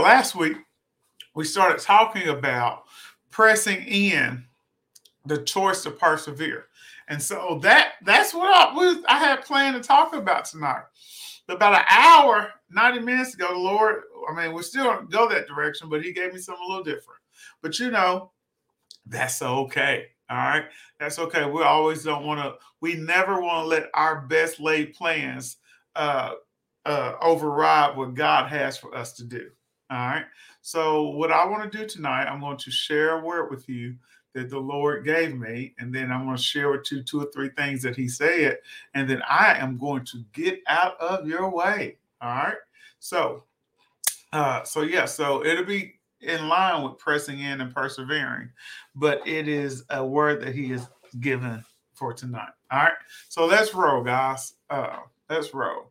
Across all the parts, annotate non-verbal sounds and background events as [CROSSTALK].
last week we started talking about pressing in the choice to persevere. And so that that's what I was I had planned to talk about tonight. About an hour, 90 minutes ago, the Lord, I mean, we still don't go that direction, but he gave me something a little different. But you know, that's okay. All right. That's okay. We always don't want to, we never want to let our best laid plans uh uh override what God has for us to do. All right. So what I want to do tonight, I'm going to share a word with you that the Lord gave me, and then I'm going to share with you two or three things that He said, and then I am going to get out of your way. All right. So, uh, so yeah, so it'll be in line with pressing in and persevering, but it is a word that He has given for tonight. All right. So let's roll, guys. Uh, let's roll.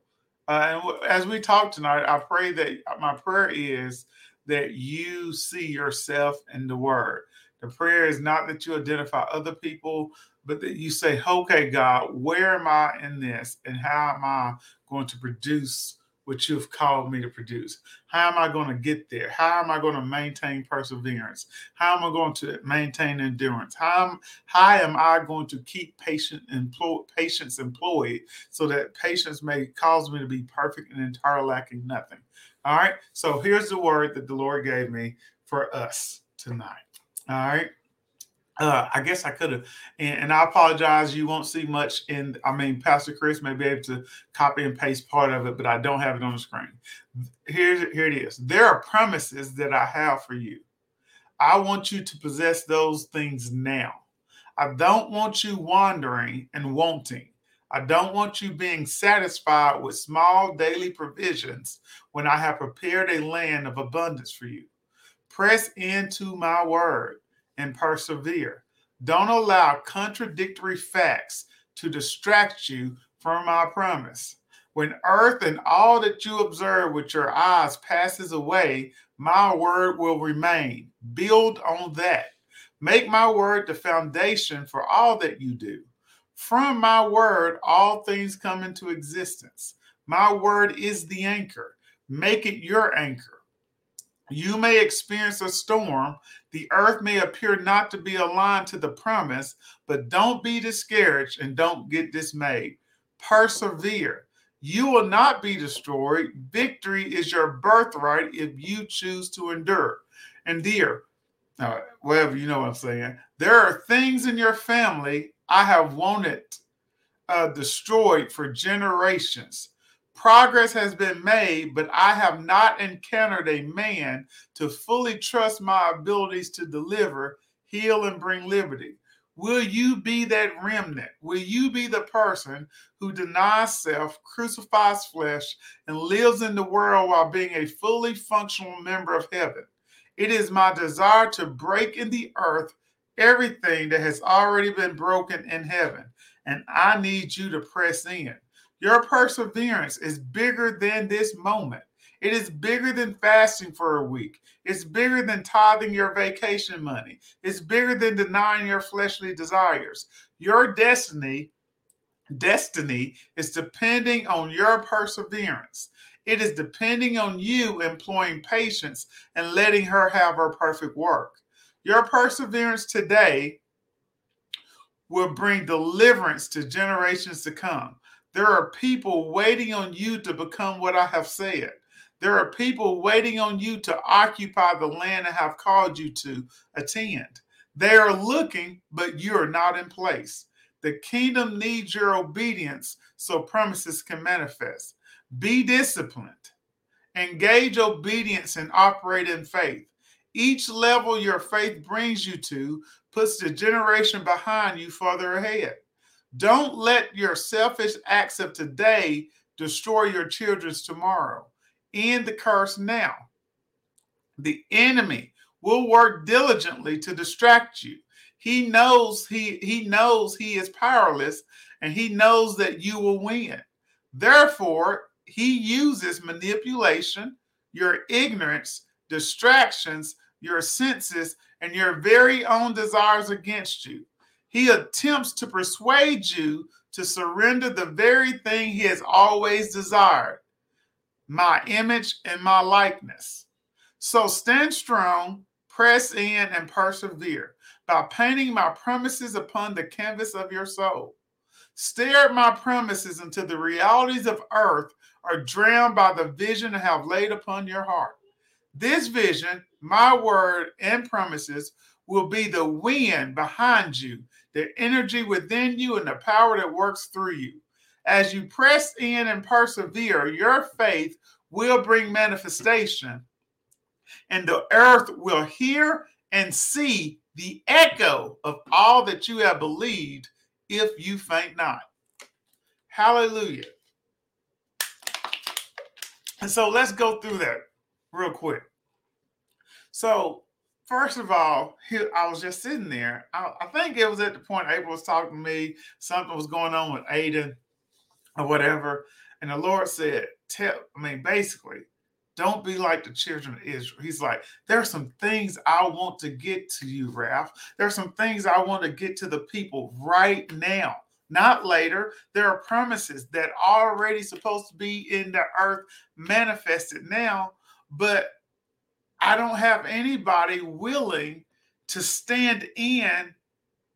Uh, and as we talk tonight, I pray that my prayer is that you see yourself in the word. The prayer is not that you identify other people, but that you say, okay, God, where am I in this? And how am I going to produce what you've called me to produce? How am I going to get there? How am I going to maintain perseverance? How am I going to maintain endurance? How am, how am I going to keep patient employ, patience employed so that patience may cause me to be perfect and entire lacking nothing? All right. So here's the word that the Lord gave me for us tonight. All right. Uh, I guess I could have, and, and, I apologize. You won't see much in. I mean, Pastor Chris may be able to copy and paste part of it, but I don't have it on the screen. Here, here it is. There are promises that I have for you. I want you to possess those things now. I don't want you wandering and wanting. I don't want you being satisfied with small daily provisions when I have prepared a land of abundance for you. Press into my word and persevere. Don't allow contradictory facts to distract you from my promise. When earth and all that you observe with your eyes passes away, my word will remain. Build on that. Make my word the foundation for all that you do. From my word, all things come into existence. My word is the anchor. Make it your anchor. You may experience a storm. The earth may appear not to be aligned to the promise, but don't be discouraged and don't get dismayed. Persevere. You will not be destroyed. Victory is your birthright if you choose to endure. And dear, uh, whatever you know what I'm saying, there are things in your family I have wanted uh, destroyed for generations. Progress has been made, but I have not encountered a man to fully trust my abilities to deliver, heal, and bring liberty. Will you be that remnant? Will you be the person who denies self, crucifies flesh, and lives in the world while being a fully functional member of heaven? It is my desire to break in the earth everything that has already been broken in heaven, and I need you to press in. Your perseverance is bigger than this moment. It is bigger than fasting for a week. It's bigger than tithing your vacation money. It's bigger than denying your fleshly desires. Your destiny destiny is depending on your perseverance. It is depending on you employing patience and letting her have her perfect work. Your perseverance today will bring deliverance to generations to come. There are people waiting on you to become what I have said. There are people waiting on you to occupy the land I have called you to attend. They are looking, but you are not in place. The kingdom needs your obedience so promises can manifest. Be disciplined, engage obedience, and operate in faith. Each level your faith brings you to puts the generation behind you further ahead. Don't let your selfish acts of today destroy your children's tomorrow. End the curse now. The enemy will work diligently to distract you. He knows he he knows he is powerless and he knows that you will win. Therefore, he uses manipulation, your ignorance, distractions, your senses, and your very own desires against you. He attempts to persuade you to surrender the very thing he has always desired my image and my likeness. So stand strong, press in, and persevere by painting my promises upon the canvas of your soul. Stare at my promises until the realities of earth are drowned by the vision I have laid upon your heart. This vision, my word and promises, will be the wind behind you, the energy within you, and the power that works through you. As you press in and persevere, your faith will bring manifestation, and the earth will hear and see the echo of all that you have believed if you faint not. Hallelujah. And so let's go through that real quick. So, first of all, I was just sitting there. I, I, think it was at the point April was talking to me. Something was going on with Aiden or whatever. And the Lord said, Tell, I mean, basically, don't be like the children of Israel. He's like, there are some things I want to get to you, Ralph. There are some things I want to get to the people right now, not later. There are promises that are already supposed to be in the earth manifested now, but I don't have anybody willing to stand in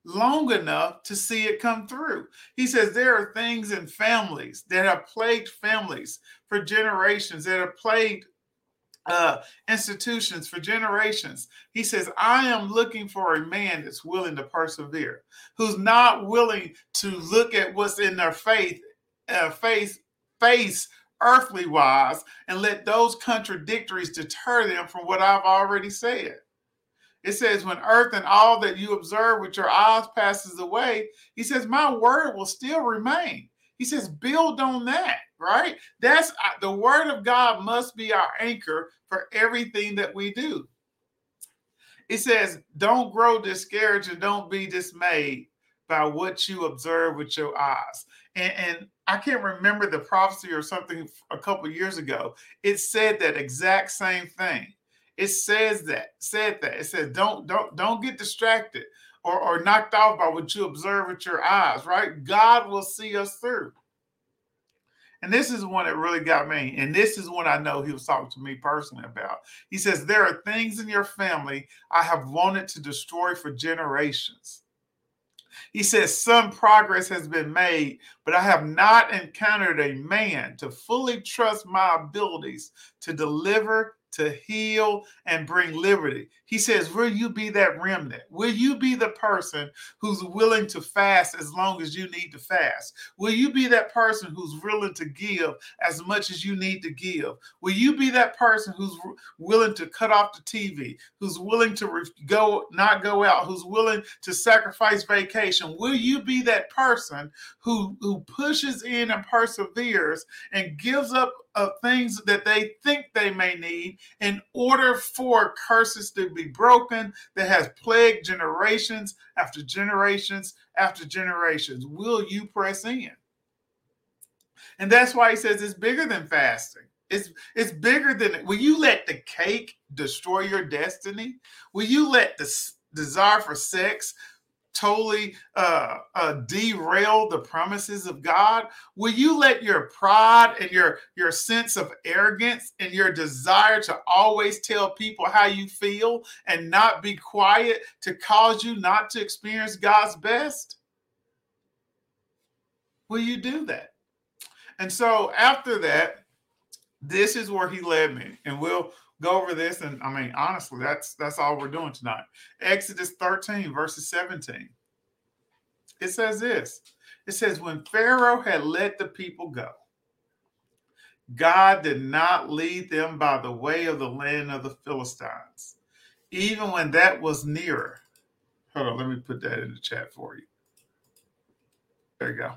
long enough to see it come through. He says there are things in families that have plagued families for generations, that have plagued uh, institutions for generations. He says, I am looking for a man that's willing to persevere, who's not willing to look at what's in their faith, uh, face, face earthly wise, and let those contradictories deter them from what I've already said. It says, when earth and all that you observe with your eyes passes away, he says, my word will still remain. He says, build on that, right? That's uh, the word of God must be our anchor for everything that we do. It says, don't grow discouraged and don't be dismayed by what you observe with your eyes. And, and I can't remember the prophecy or something a couple years ago. It said that exact same thing. It says that, said that. It says, don't, don't, don't get distracted or, or knocked off by what you observe with your eyes, right? God will see us through. And this is one that really got me. And this is one I know he was talking to me personally about. He says, There are things in your family I have wanted to destroy for generations. He says, Some progress has been made, but I have not encountered a man to fully trust my abilities to deliver to heal and bring liberty. He says, Will you be that remnant? Will you be the person who's willing to fast as long as you need to fast? Will you be that person who's willing to give as much as you need to give? Will you be that person who's willing to cut off the TV, who's willing to go not go out, who's willing to sacrifice vacation? Will you be that person who who pushes in and perseveres and gives up of things that they think they may need in order for curses to be broken that has plagued generations after generations after generations. Will you press in? And that's why he says it's bigger than fasting. It's it's bigger than will you let the cake destroy your destiny? Will you let the desire for sex totally uh, uh, derail the promises of God? Will you let your pride and your your sense of arrogance and your desire to always tell people how you feel and not be quiet to cause you not to experience God's best? Will you do that? And so after that, this is where he led me, and we'll go over this. And I mean, honestly, that's that's all we're doing tonight. Exodus 13, verses 17. It says this. It says, when Pharaoh had let the people go, God did not lead them by the way of the land of the Philistines, even when that was nearer. Hold on, let me put that in the chat for you. There you go.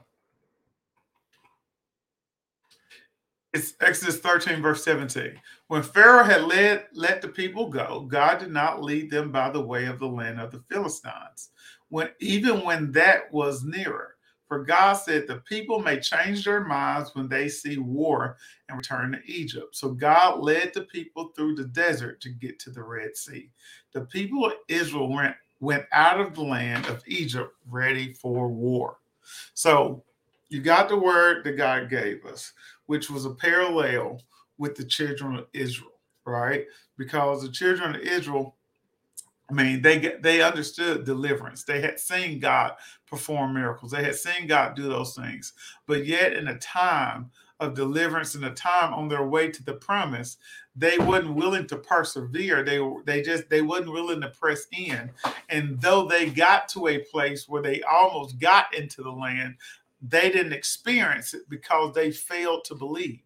It's Exodus 13, verse 17. When Pharaoh had led let the people go, God did not lead them by the way of the land of the Philistines, when even when that was nearer. For God said, The people may change their minds when they see war and return to Egypt. So God led the people through the desert to get to the Red Sea. The people of Israel went, went out of the land of Egypt ready for war. So you got the word that God gave us which was a parallel with the children of Israel, right? Because the children of Israel, I mean, they get they understood deliverance. They had seen God perform miracles. They had seen God do those things. But yet, in a time of deliverance in a time on their way to the promise, they wasn't willing to persevere. They they just they wasn't willing to press in. And though they got to a place where they almost got into the land, they didn't experience it because they failed to believe.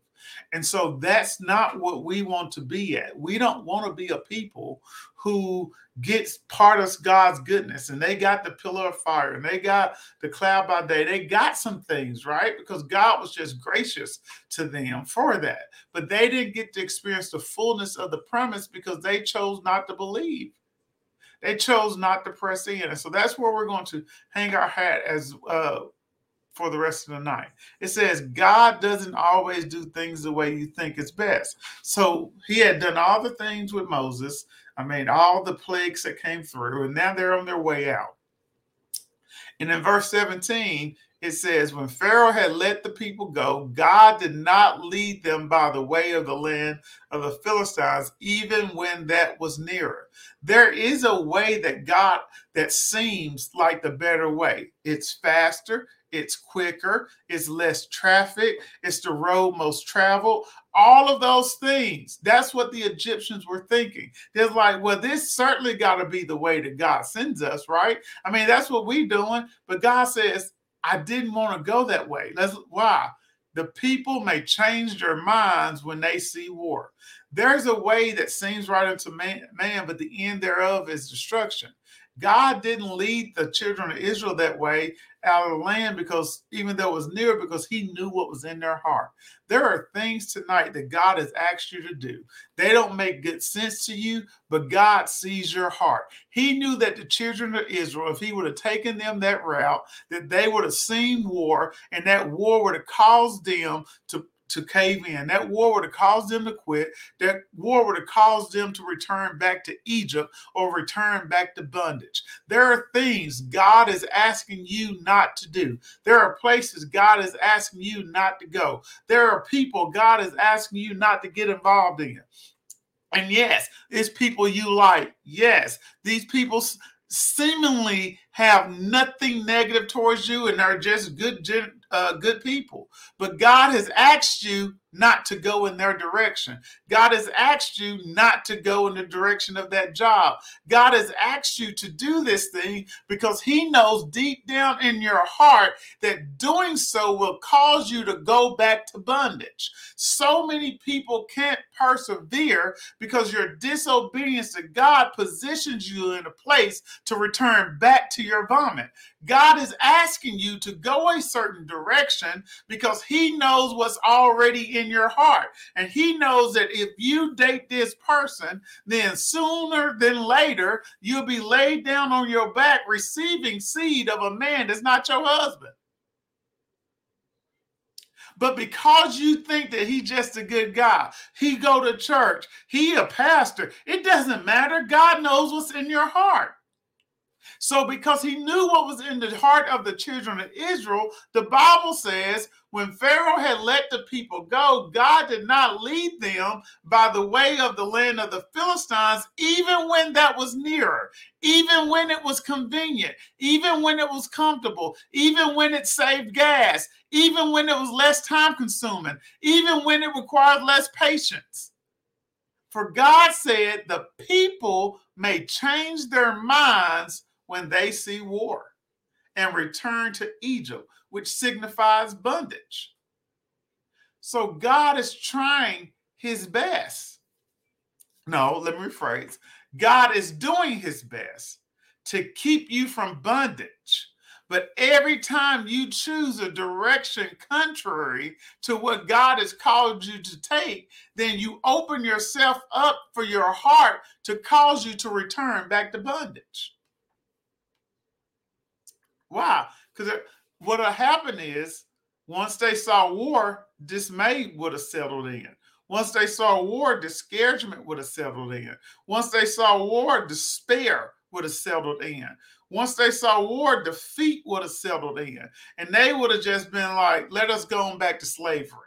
And so that's not what we want to be at. We don't want to be a people who gets part of God's goodness and they got the pillar of fire and they got the cloud by day. They got some things, right? Because God was just gracious to them for that. But they didn't get to experience the fullness of the promise because they chose not to believe. They chose not to press in. And so that's where we're going to hang our hat as uh, for the rest of the night. It says God doesn't always do things the way you think is best. So he had done all the things with Moses. I mean, all the plagues that came through, and now they're on their way out. And in verse 17, it says, When Pharaoh had let the people go, God did not lead them by the way of the land of the Philistines, even when that was nearer. There is a way that God that seems like the better way. It's faster, it's quicker, it's less traffic, it's the road most traveled. All of those things. That's what the Egyptians were thinking. They're like, well, this certainly got to be the way that God sends us, right? I mean, that's what we're doing. But God says, I didn't want to go that way. That's why. The people may change their minds when they see war. There's a way that seems right unto man, man, but the end thereof is destruction. God didn't lead the children of Israel that way out of the land because even though it was near, because he knew what was in their heart. There are things tonight that God has asked you to do. They don't make good sense to you, but God sees your heart. He knew that the children of Israel, if he would have taken them that route, that they would have seen war, and that war would have caused them to to cave in. That war would have caused them to quit. That war would have caused them to return back to Egypt or return back to bondage. There are things God is asking you not to do. There are places God is asking you not to go. There are people God is asking you not to get involved in. And yes, it's people you like. Yes, these people seemingly have nothing negative towards you and are just good uh, good people. But God has asked you not to go in their direction. God has asked you not to go in the direction of that job. God has asked you to do this thing because He knows deep down in your heart that doing so will cause you to go back to bondage. So many people can't persevere because your disobedience to God positions you in a place to return back to your vomit. God is asking you to go a certain direction because He knows what's already in your heart. And He knows that if you date this person, then sooner than later, you'll be laid down on your back receiving seed of a man that's not your husband. But because you think that he's just a good guy, he go to church, he a pastor, it doesn't matter. God knows what's in your heart. So, because he knew what was in the heart of the children of Israel, the Bible says when Pharaoh had let the people go, God did not lead them by the way of the land of the Philistines, even when that was nearer, even when it was convenient, even when it was comfortable, even when it saved gas, even when it was less time consuming, even when it required less patience. For God said the people may change their minds when they see war and return to Egypt, which signifies bondage. So God is trying his best. No, let me rephrase. God is doing his best to keep you from bondage. But every time you choose a direction contrary to what God has called you to take, then you open yourself up for your heart to cause you to return back to bondage. Why? Because what will happen is once they saw war, dismay would have settled in. Once they saw war, discouragement would have settled in. Once they saw war, despair would have settled in. Once they saw war, defeat would have settled in. And they would have just been like, let us go back to slavery.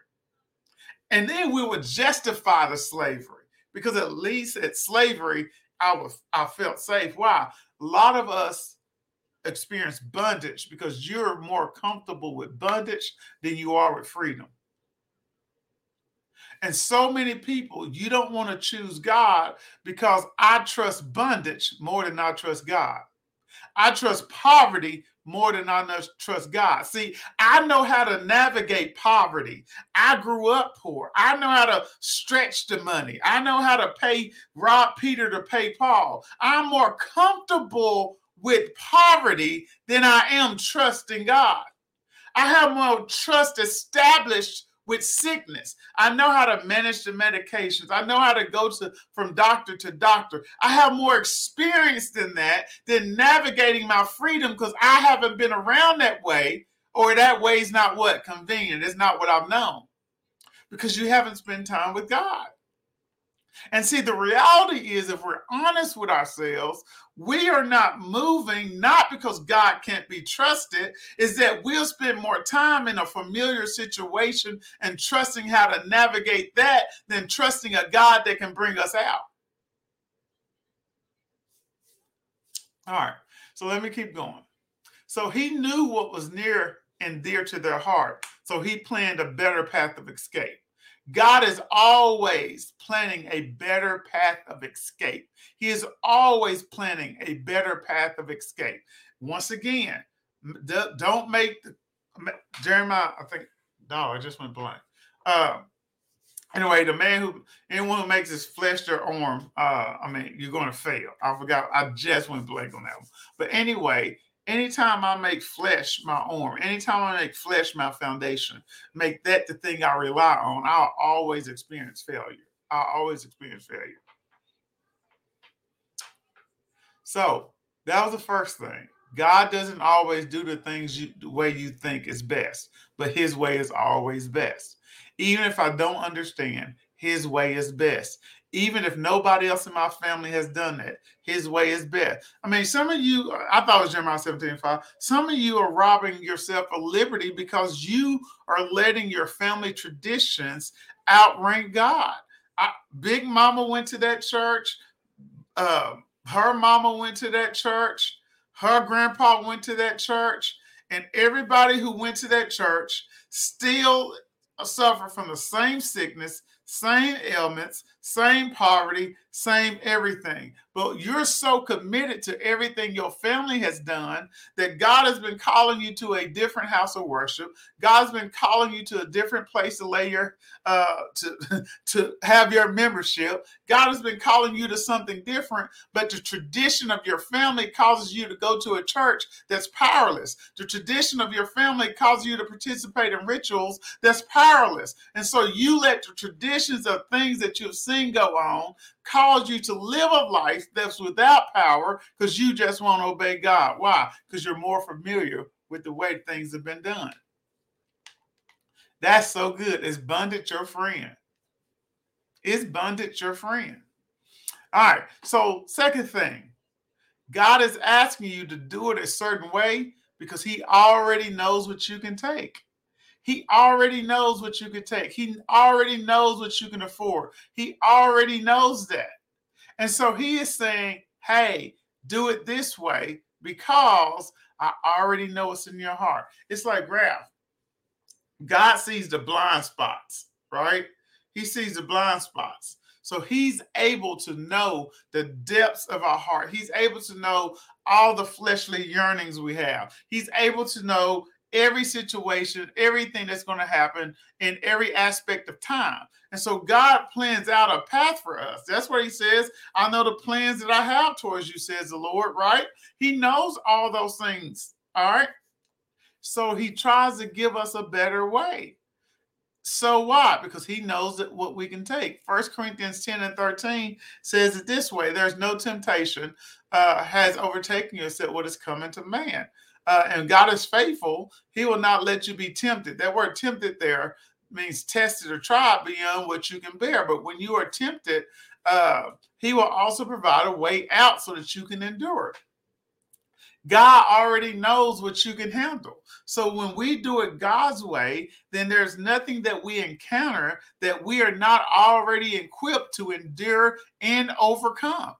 And then we would justify the slavery. because at least at slavery, I was I felt safe. Why? A lot of us experience bondage because you're more comfortable with bondage than you are with freedom. And so many people, you don't want to choose God because I trust bondage more than I trust God. I trust poverty more than I trust God. See, I know how to navigate poverty. I grew up poor. I know how to stretch the money. I know how to pay rob Peter to pay Paul. I'm more comfortable with poverty than I am trusting God. I have more trust established with sickness. I know how to manage the medications. I know how to go to from doctor to doctor. I have more experience than that than navigating my freedom because I haven't been around that way or that way is not what convenient. It's not what I've known because you haven't spent time with God. And see, the reality is, if we're honest with ourselves, we are not moving, not because God can't be trusted, is that we'll spend more time in a familiar situation and trusting how to navigate that than trusting a God that can bring us out. All right, so let me keep going. So he knew what was near and dear to their heart. So he planned a better path of escape. God is always planning a better path of escape. He is always planning a better path of escape. Once again, don't make the, Jeremiah, I think, no, I just went blank. Uh, anyway, the man who, anyone who makes his flesh their arm, uh, I mean, you're going to fail. I forgot, I just went blank on that one. But anyway, anytime I make flesh my arm, anytime I make flesh my foundation, make that the thing I rely on, I'll always experience failure. I'll always experience failure. So that was the first thing. God doesn't always do the things you, the way you think is best, but his way is always best. Even if I don't understand, his way is best even if nobody else in my family has done that. His way is best. I mean, some of you, I thought it was Jeremiah 17 5. Some of you are robbing yourself of liberty because you are letting your family traditions outrank God. I, Big Mama went to that church. Uh, her mama went to that church. Her grandpa went to that church. And everybody who went to that church still suffer from the same sickness, same ailments, same poverty, same everything. But you're so committed to everything your family has done that God has been calling you to a different house of worship. God's been calling you to a different place to lay your uh to [LAUGHS] to have your membership. God has been calling you to something different, but the tradition of your family causes you to go to a church that's powerless. The tradition of your family causes you to participate in rituals that's powerless. And so you let the traditions of things that you've seen go on cause you to live a life that's without power because you just won't obey God. Why? Because you're more familiar with the way things have been done. That's so good. Is bondage your friend? Is bondage your friend? All right. So, second thing, God is asking you to do it a certain way because He already knows what you can take. He already knows what you can take. He already knows what you can afford. He already knows that. And so he is saying, hey, do it this way because I already know what's in your heart. It's like Ralph. God sees the blind spots, right? He sees the blind spots. So he's able to know the depths of our heart. He's able to know all the fleshly yearnings we have. He's able to know every situation, everything that's going to happen in every aspect of time. And so God plans out a path for us. That's what he says. I know the plans that I have towards you, says the Lord, right? He knows all those things. All right. So he tries to give us a better way. So why? Because he knows that what we can take. First Corinthians 10 and 13 says it this way: there's no temptation uh, has overtaken you except what is coming to man uh, and God is faithful, He will not let you be tempted. That word tempted there means tested or tried beyond what you can bear. But when you are tempted, uh, He will also provide a way out so that you can endure it. God already knows what you can handle. So when we do it God's way, then there's nothing that we encounter that we are not already equipped to endure and overcome.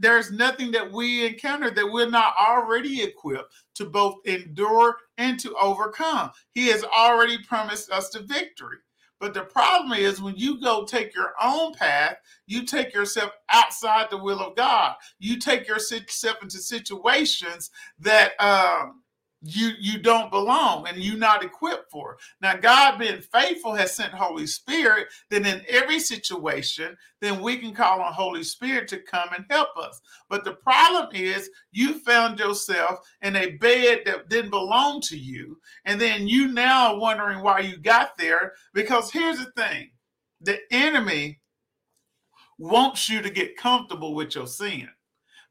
There's nothing that we encounter that we're not already equipped to both endure and to overcome. He has already promised us the victory. But the problem is when you go take your own path, you take yourself outside the will of God. You take yourself into situations that um, you you don't belong and you're not equipped for. Now, God being faithful has sent Holy Spirit. Then in every situation, then we can call on Holy Spirit to come and help us. But the problem is you found yourself in a bed that didn't belong to you, and then you now are wondering why you got there. Because here's the thing: the enemy wants you to get comfortable with your sin.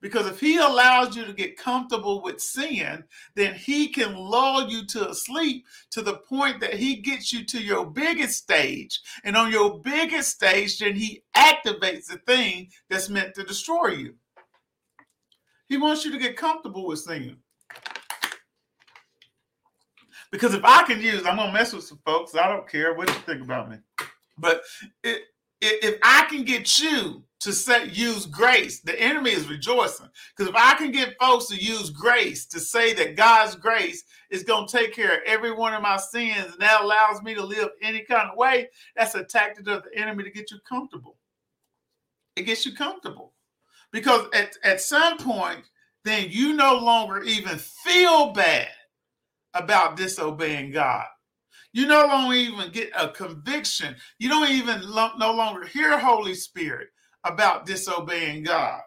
Because if he allows you to get comfortable with sin, then he can lull you to sleep to the point that he gets you to your biggest stage. And on your biggest stage, then he activates the thing that's meant to destroy you. He wants you to get comfortable with sin. Because if I can use, I'm gonna mess with some folks. I don't care what you think about me. But it, if I can get you to use grace, the enemy is rejoicing. Because if I can get folks to use grace to say that God's grace is going to take care of every one of my sins, and that allows me to live any kind of way, that's a tactic of the enemy to get you comfortable. It gets you comfortable. Because at, at some point, then you no longer even feel bad about disobeying God. You no longer even get a conviction. You don't even lo- no longer hear Holy Spirit about disobeying God.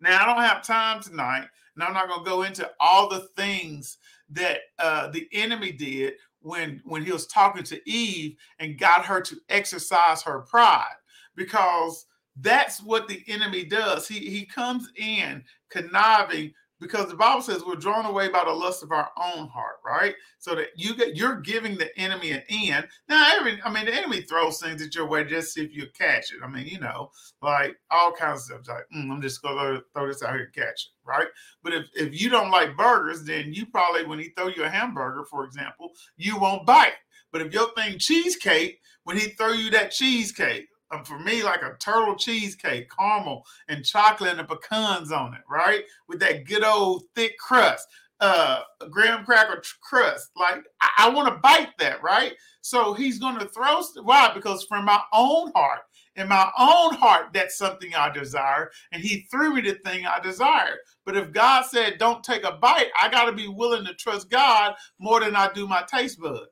Now, I don't have time tonight, and I'm not going to go into all the things that uh, the enemy did when when he was talking to Eve and got her to exercise her pride, because that's what the enemy does. He he comes in conniving because the Bible says we're drawn away by the lust of our own heart, right? So that you get you're giving the enemy an end. Now, every I mean, the enemy throws things at your way just see if you catch it. I mean, you know, like all kinds of stuff. Like, mm, I'm just gonna throw this out here and catch it, right? But if if you don't like burgers, then you probably when he throw you a hamburger, for example, you won't bite. But if your thing cheesecake, when he throw you that cheesecake, um, for me like a turtle cheesecake, caramel and chocolate and the pecans on it, right? With that good old thick crust, uh, graham cracker crust. Like I, I want to bite that, right? So he's going to throw. Why? Because from my own heart, in my own heart, that's something I desire, and he threw me the thing I desired. But if God said, "Don't take a bite," I got to be willing to trust God more than I do my taste buds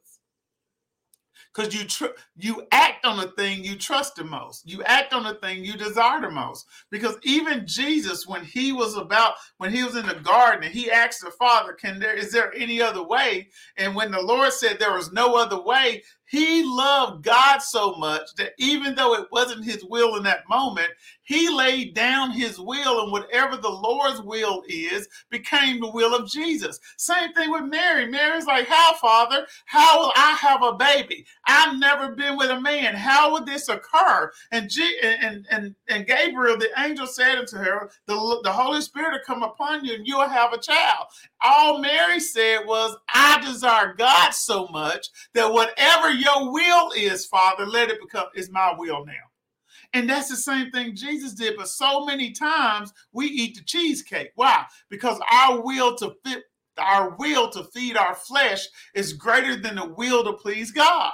because you tr- you act on the thing you trust the most. You act on the thing you desire the most. Because even Jesus, when he was about when he was in the garden, he asked the Father, "Can there is there any other way?" And when the Lord said there was no other way, he loved God so much that even though it wasn't his will in that moment, he laid down his will, and whatever the Lord's will is became the will of Jesus. Same thing with Mary. Mary's like, How, Father? How will I have a baby? I've never been with a man. How would this occur? And G- and, and, and Gabriel, the angel, said unto her, the, the Holy Spirit will come upon you, and you'll have a child. All Mary said was, I desire God so much that whatever your will is, Father, let it become is my will now. And that's the same thing Jesus did. But so many times we eat the cheesecake. Why? Because our will to fit our will to feed our flesh is greater than the will to please God.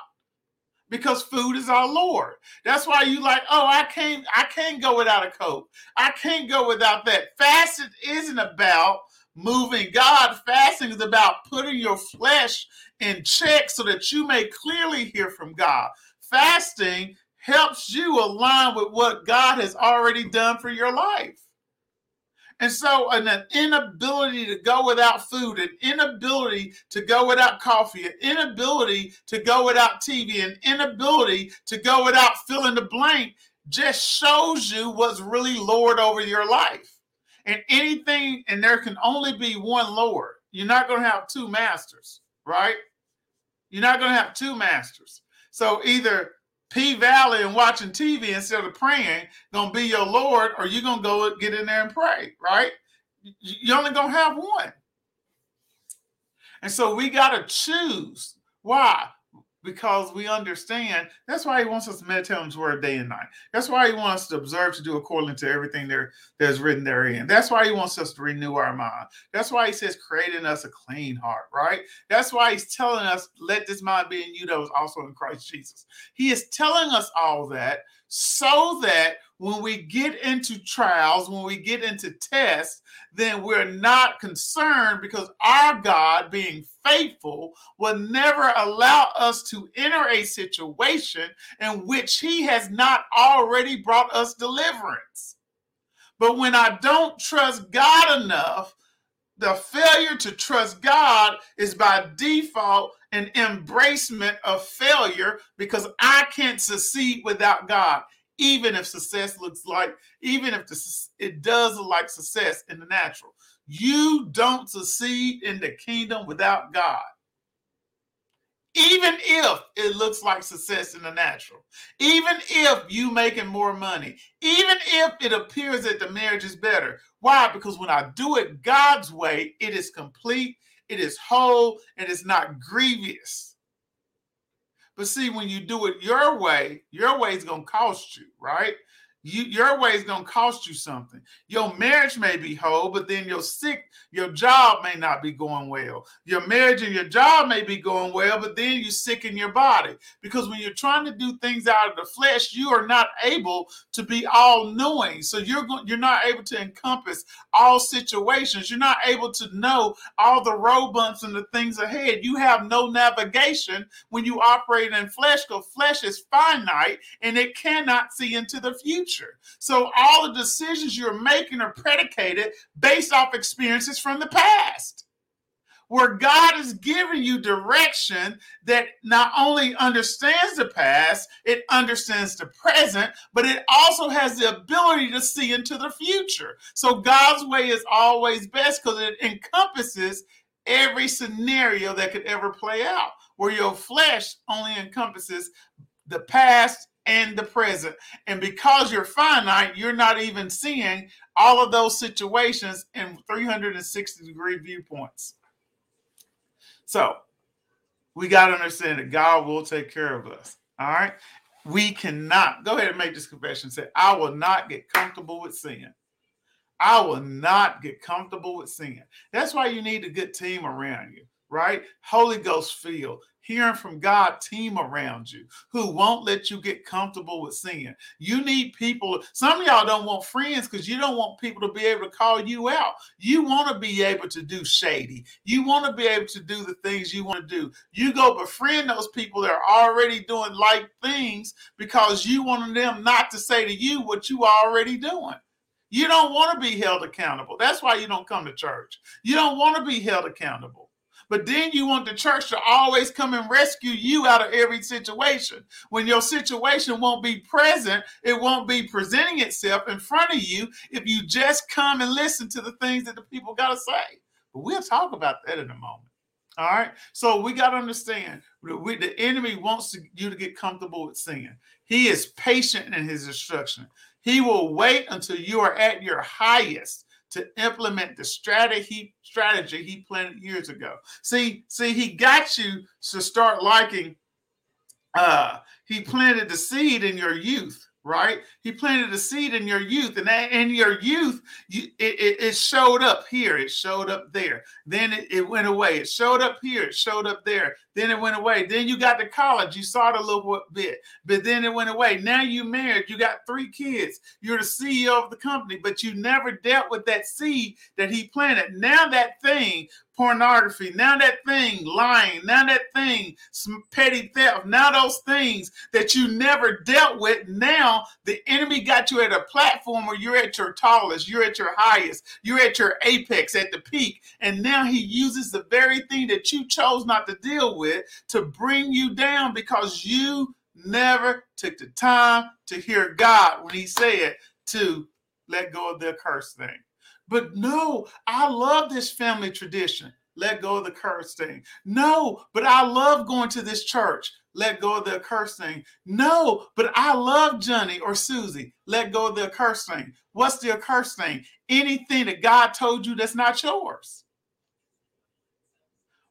Because food is our Lord. That's why you like, oh, I can't, I can't go without a Coke. I can't go without that. Fasting isn't about moving God. Fasting is about putting your flesh in check so that you may clearly hear from God. Fasting helps you align with what God has already done for your life. And so, an, inability to go without food, an inability to go without coffee, an inability to go without TV, an inability to go without filling the blank just shows you what's really Lord over your life. And anything, and there can only be one Lord. You're not going to have two masters, right? You're not going to have two masters. So either P Valley and watching TV instead of praying gonna be your Lord, or you're gonna go get in there and pray, right? you only gonna have one. And so we gotta choose. Why? Because we understand that's why he wants us to meditate on his word day and night. That's why he wants us to observe to do according to everything there that's written therein. That's why he wants us to renew our mind. That's why he says, creating us a clean heart, right? That's why he's telling us, let this mind be in you that was also in Christ Jesus. He is telling us all that so that when we get into trials, when we get into tests, then we're not concerned because our God, being faithful, will never allow us to enter a situation in which He has not already brought us deliverance. But when I don't trust God enough, the failure to trust God is by default an embracement of failure because I can't succeed without God even if success looks like, even if it does look like success in the natural. You don't succeed in the kingdom without God. Even if it looks like success in the natural, even if you making more money, even if it appears that the marriage is better. Why? Because when I do it God's way, it is complete, it is whole, and it's not grievous. But see, when you do it your way, your way is going to cost you, right? You, your way is going to cost you something. Your marriage may be whole, but then your sick, your job may not be going well. Your marriage and your job may be going well, but then you're sick in your body. Because when you're trying to do things out of the flesh, you are not able to be all knowing. So you're going, you're not able to encompass all situations. You're not able to know all the road bumps and the things ahead. You have no navigation when you operate in flesh, because flesh is finite and it cannot see into the future future. So all the decisions you're making are predicated based off experiences from the past. Where God is giving you direction that not only understands the past, it understands the present, but it also has the ability to see into the future. So God's way is always best because it encompasses every scenario that could ever play out, where your flesh only encompasses the past and the present. And because you're finite, you're not even seeing all of those situations in 360 degree viewpoints. So we got to understand that God will take care of us. All right. We cannot go ahead and make this confession. Say, I will not get comfortable with sin. I will not get comfortable with sin. That's why you need a good team around you, right? Holy Ghost feel hearing from God team around you who won't let you get comfortable with sin. You need people. Some of y'all don't want friends because you don't want people to be able to call you out. You want to be able to do shady. You want to be able to do the things you want to do. You go befriend those people that are already doing like things because you want them not to say to you what you are already doing. You don't want to be held accountable. That's why you don't come to church. You don't want to be held accountable. But then you want the church to always come and rescue you out of every situation. When your situation won't be present, it won't be presenting itself in front of you if you just come and listen to the things that the people got to say. But we'll talk about that in a moment. All right. So we got to understand we, the enemy wants to, you to get comfortable with sin. He is patient in his instruction. He will wait until you are at your highest to implement the strategy strategy he planted years ago. See, see, he got you to start liking. Uh, he planted the seed in your youth right? He planted a seed in your youth, and that, in your youth, you, it, it, it, showed up here, it showed up there, then it, it, went away. It showed up here, it showed up there, then it went away. Then you got to college, you saw it a little bit, but then it went away. Now you married, you got three kids, you're the CEO of the company, but you never dealt with that seed that he planted. Now that thing pornography, now that thing, lying, now that thing, some petty theft, now those things that you never dealt with, now the enemy got you at a platform where you're at your tallest, you're at your highest, you're at your apex, at the peak, and now he uses the very thing that you chose not to deal with to bring you down because you never took the time to hear God when he said to let go of the accursed thing. But no, I love this family tradition. Let go of the curse thing. No, but I love going to this church. let go of the accursed thing. No, but I love Johnny or Susie. Let go of the accursed thing. What's the accursed thing? Anything that God told you that's not yours.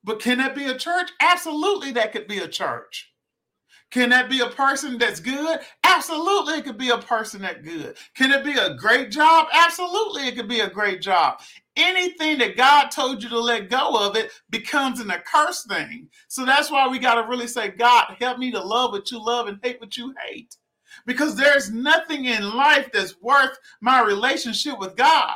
But can that be a church? Absolutely, that could be a church. Can that be a person that's good? Absolutely, it could be a person that's good. Can it be a great job? Absolutely, it could be a great job. Anything that God told you to let go of it becomes an accursed thing. So that's why we got to really say, God, help me to love what you love and hate what you hate. Because there's nothing in life that's worth my relationship with God.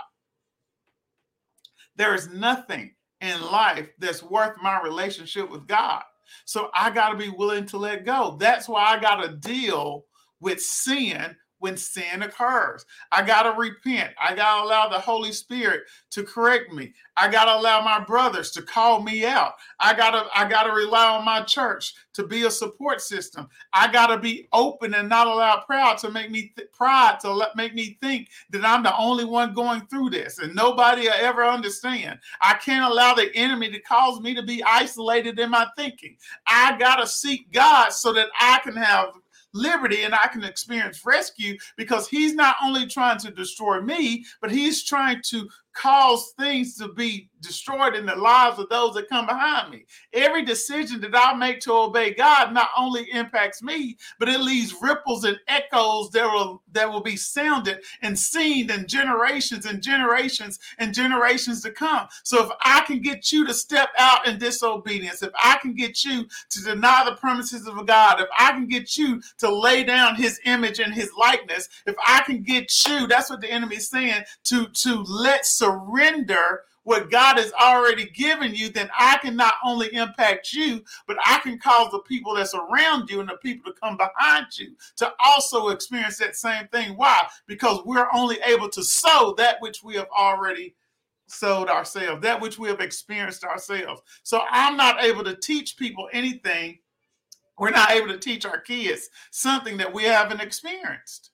There is nothing in life that's worth my relationship with God. So I got to be willing to let go. That's why I got to deal with sin when sin occurs. I got to repent. I got to allow the Holy Spirit to correct me. I got to allow my brothers to call me out. I got to I got to rely on my church to be a support system. I got to be open and not allow proud to make me th- pride to let make me think that I'm the only one going through this and nobody will ever understand. I can't allow the enemy to cause me to be isolated in my thinking. I got to seek God so that I can have liberty and I can experience rescue because he's not only trying to destroy me, but he's trying to cause things to be destroyed in the lives of those that come behind me. Every decision that I make to obey God not only impacts me, but it leaves ripples and echoes that will that will be sounded and seen in generations and generations and generations to come. So if I can get you to step out in disobedience, if I can get you to deny the promises of God, if I can get you to lay down his image and his likeness, if I can get you, that's what the enemy is saying, to to let surrender what God has already given you, then I can not only impact you, but I can cause the people that's around you and the people to come behind you to also experience that same thing. Why? Because we're only able to sow that which we have already sowed ourselves, that which we have experienced ourselves. So I'm not able to teach people anything. We're not able to teach our kids something that we haven't experienced.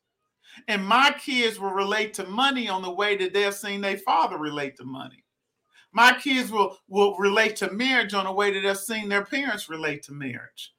And my kids will relate to money on the way that they've seen their father relate to money. My kids will, will relate to marriage on the way that they've seen their parents relate to marriage.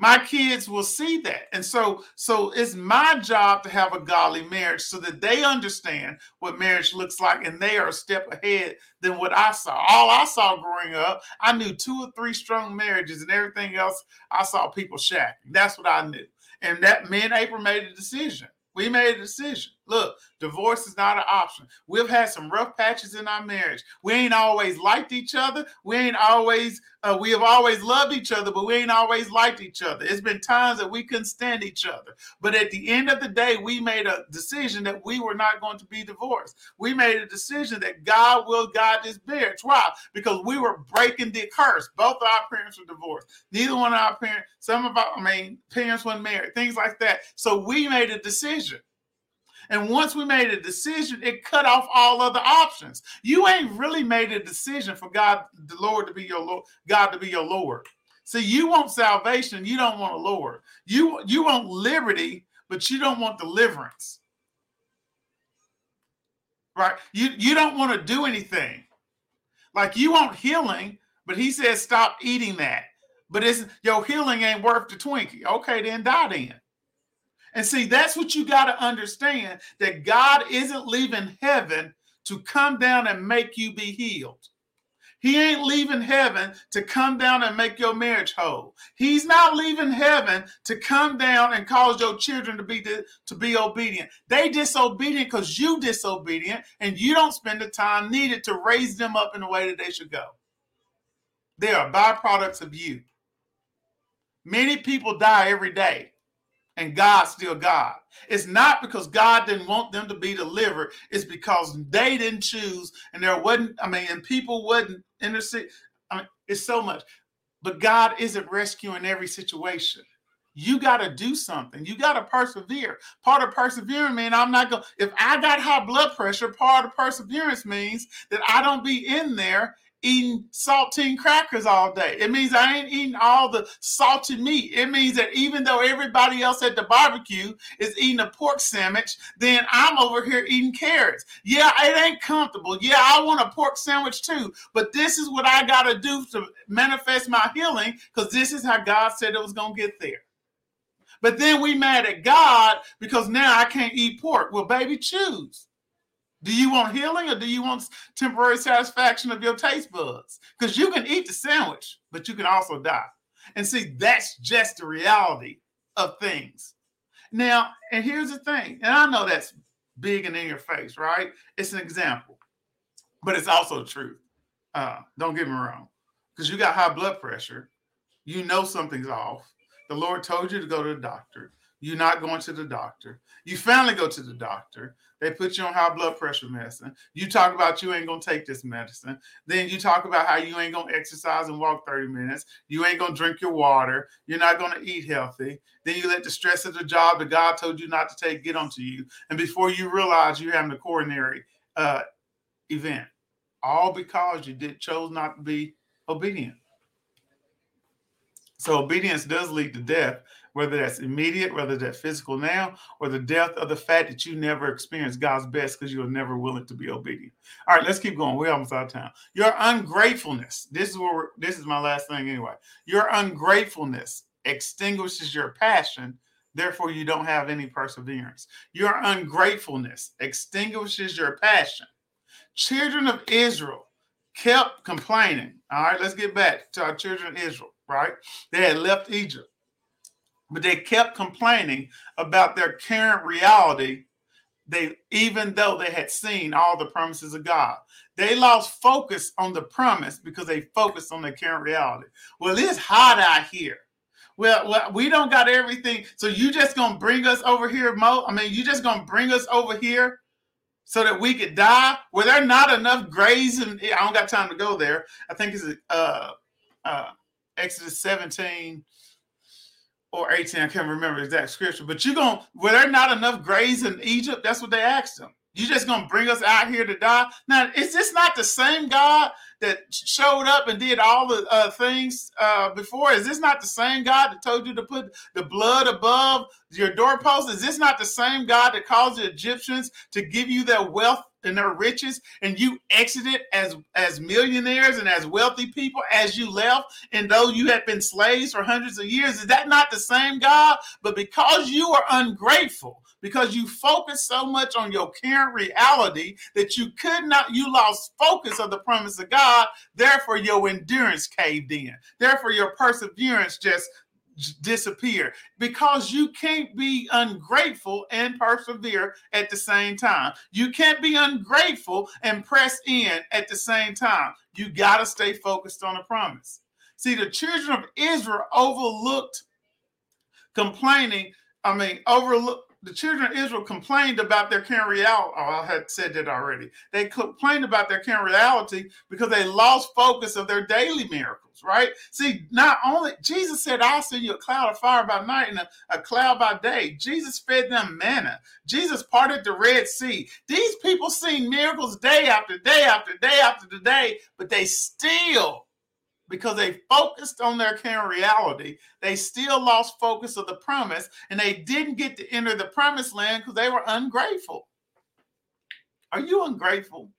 My kids will see that. And so, so it's my job to have a godly marriage so that they understand what marriage looks like and they are a step ahead than what I saw. All I saw growing up, I knew two or three strong marriages and everything else I saw people shacking. That's what I knew. And that me and April made a decision. We made a decision. Look, divorce is not an option. We've had some rough patches in our marriage. We ain't always liked each other. We ain't always, uh, we have always loved each other, but we ain't always liked each other. It's been times that we couldn't stand each other. But at the end of the day, we made a decision that we were not going to be divorced. We made a decision that God will guide this marriage. Why? Because we were breaking the curse. Both of our parents were divorced. Neither one of our parents, some of our, I mean, parents weren't married, things like that. So we made a decision. And once we made a decision, it cut off all other options. You ain't really made a decision for God, the Lord, to be your Lord, God to be your Lord. See, you want salvation, you don't want a Lord. You you want liberty, but you don't want deliverance. Right? You you don't want to do anything. Like you want healing, but he says stop eating that. But it's your healing ain't worth the Twinkie. Okay, then die then. And see, that's what you got to understand that God isn't leaving heaven to come down and make you be healed. He ain't leaving heaven to come down and make your marriage whole. He's not leaving heaven to come down and cause your children to be to be obedient. They disobedient because you disobedient, and you don't spend the time needed to raise them up in the way that they should go. They are byproducts of you. Many people die every day and God's still God. It's not because God didn't want them to be delivered. It's because they didn't choose, and there wasn't. I mean, and people wouldn't intercede. I mean, it's so much, but God isn't rescuing every situation. You got to do something. You got to persevere. Part of persevering means I'm not going. If I got high blood pressure, part of perseverance means that I don't be in there eating saltine crackers all day. It means I ain't eating all the salty meat. It means that even though everybody else at the barbecue is eating a pork sandwich, then I'm over here eating carrots. Yeah, it ain't comfortable. Yeah, I want a pork sandwich too. But this is what I got to do to manifest my healing because this is how God said it was going to get there. But then we mad at God because now I can't eat pork. Well, baby, choose. Do you want healing or do you want temporary satisfaction of your taste buds? Because you can eat the sandwich, but you can also die. And see, that's just the reality of things. Now, and here's the thing, and I know that's big and in your face, right? It's an example, but it's also truth. Uh, don't get me wrong, because you got high blood pressure, you know something's off. The Lord told you to go to the doctor. You're not going to the doctor. You finally go to the doctor. They put you on high blood pressure medicine. You talk about you ain't gonna take this medicine. Then you talk about how you ain't gonna exercise and walk 30 minutes. You ain't gonna drink your water. You're not gonna eat healthy. Then you let the stress of the job that God told you not to take get onto you. And before you realize you're having a coronary uh, event, all because you did chose not to be obedient. So obedience does lead to death, whether that's immediate, whether that's physical now, or the death of the fact that you never experienced God's best because you were never willing to be obedient. All right, let's keep going. We're almost out of time. Your ungratefulness. This is where this is my last thing anyway. Your ungratefulness extinguishes your passion. Therefore, you don't have any perseverance. Your ungratefulness extinguishes your passion. Children of Israel kept complaining. All right, let's get back to our children of Israel, right? They had left Egypt but they kept complaining about their current reality they even though they had seen all the promises of God. They lost focus on the promise because they focused on their current reality. Well, it's hot out here. Well, well, we don't got everything. So you just gonna bring us over here, Mo? I mean, you just gonna bring us over here so that we could die? Were there not enough? And I don't got time to go there. I think it's uh, uh, Exodus 17 or 18, I can't remember exact scripture, but you're going, to, were there not enough graves in Egypt? That's what they asked him. You just gonna bring us out here to die? Now, is this not the same God that showed up and did all the uh, things uh, before? Is this not the same God that told you to put the blood above your doorpost? Is this not the same God that caused the Egyptians to give you their wealth and their riches and you exited as as millionaires and as wealthy people as you left and though you had been slaves for hundreds of years is that not the same god? But because you are ungrateful because you focus so much on your current reality that you could not you lost focus of the promise of god therefore your endurance caved in. Therefore your perseverance just disappear because you can't be ungrateful and persevere at the same time. You can't be ungrateful and press in at the same time. You got to stay focused on the promise. See, the children of Israel overlooked complaining. I mean, overlooked the children of Israel complained about their current reality. Oh, I had said that already. They complained about their current reality because they lost focus of their daily miracles, right? See, not only Jesus said, I'll send you a cloud of fire by night and a, a cloud by day. Jesus fed them manna. Jesus parted the Red Sea. These people seen miracles day after day after day after day, but they still because they focused on their current reality, they still lost focus of the promise and they didn't get to enter the promised land because they were ungrateful. Are you ungrateful?